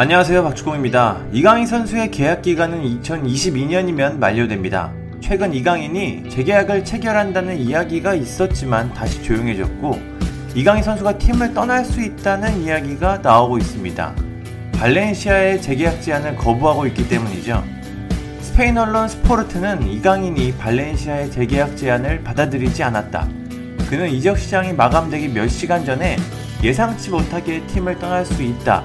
안녕하세요 박주공입니다. 이강인 선수의 계약 기간은 2022년이면 만료됩니다. 최근 이강인이 재계약을 체결한다는 이야기가 있었지만 다시 조용해졌고 이강인 선수가 팀을 떠날 수 있다는 이야기가 나오고 있습니다. 발렌시아의 재계약 제안을 거부하고 있기 때문이죠. 스페인 언론 스포르트는 이강인이 발렌시아의 재계약 제안을 받아들이지 않았다. 그는 이적 시장이 마감되기 몇 시간 전에 예상치 못하게 팀을 떠날 수 있다.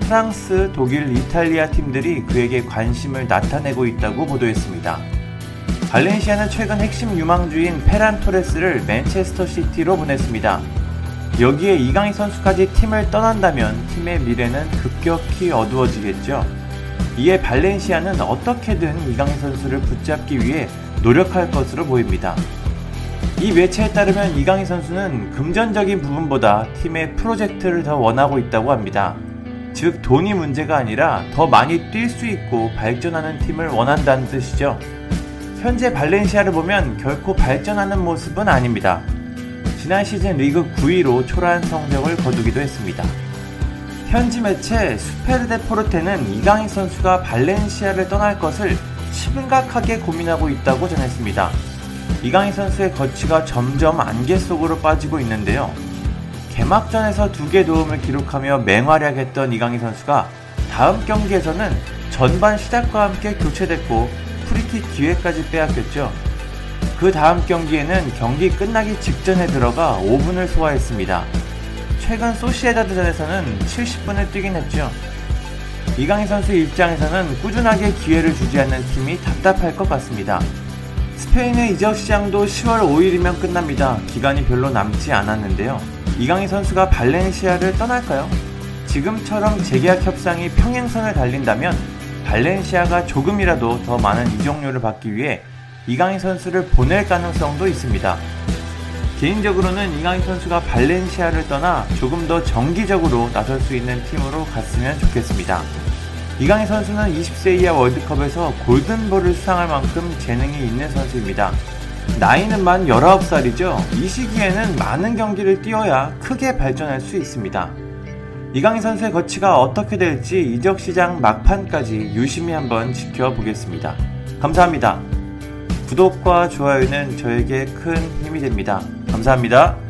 프랑스, 독일, 이탈리아 팀들이 그에게 관심을 나타내고 있다고 보도했습니다. 발렌시아는 최근 핵심 유망주인 페란 토레스를 맨체스터 시티로 보냈습니다. 여기에 이강인 선수까지 팀을 떠난다면 팀의 미래는 급격히 어두워지겠죠. 이에 발렌시아는 어떻게든 이강인 선수를 붙잡기 위해 노력할 것으로 보입니다. 이 매체에 따르면 이강인 선수는 금전적인 부분보다 팀의 프로젝트를 더 원하고 있다고 합니다. 즉 돈이 문제가 아니라 더 많이 뛸 수 있고 발전하는 팀을 원한다는 뜻이죠. 현재 발렌시아를 보면 결코 발전하는 모습은 아닙니다. 지난 시즌 리그 9위로 초라한 성적을 거두기도 했습니다. 현지 매체 수페르데 포르테는 이강인 선수가 발렌시아를 떠날 것을 심각하게 고민하고 있다고 전했습니다. 이강인 선수의 거치가 점점 안개 속으로 빠지고 있는데요. 개막전에서 두 개 도움을 기록하며 맹활약했던 이강인 선수가 다음 경기에서는 전반 시작과 함께 교체됐고 프리킥 기회까지 빼앗겼죠. 그 다음 경기에는 경기 끝나기 직전에 들어가 5분을 소화했습니다. 최근 소시에다드전에서는 70분을 뛰긴 했죠. 이강인 선수 입장에서는 꾸준하게 기회를 주지 않는 팀이 답답할 것 같습니다. 스페인의 이적 시장도 10월 5일이면 끝납니다. 기간이 별로 남지 않았는데요. 이강인 선수가 발렌시아를 떠날까요? 지금처럼 재계약 협상이 평행선을 달린다면 발렌시아가 조금이라도 더 많은 이적료를 받기 위해 이강인 선수를 보낼 가능성도 있습니다. 개인적으로는 이강인 선수가 발렌시아를 떠나 조금 더 정기적으로 나설 수 있는 팀으로 갔으면 좋겠습니다. 이강인 선수는 20세 이하 월드컵에서 골든볼을 수상할 만큼 재능이 있는 선수입니다. 나이는 만 19살이죠. 이 시기에는 많은 경기를 뛰어야 크게 발전할 수 있습니다. 이강인 선수의 거치가 어떻게 될지 이적 시장 막판까지 유심히 한번 지켜보겠습니다. 감사합니다. 구독과 좋아요는 저에게 큰 힘이 됩니다. 감사합니다.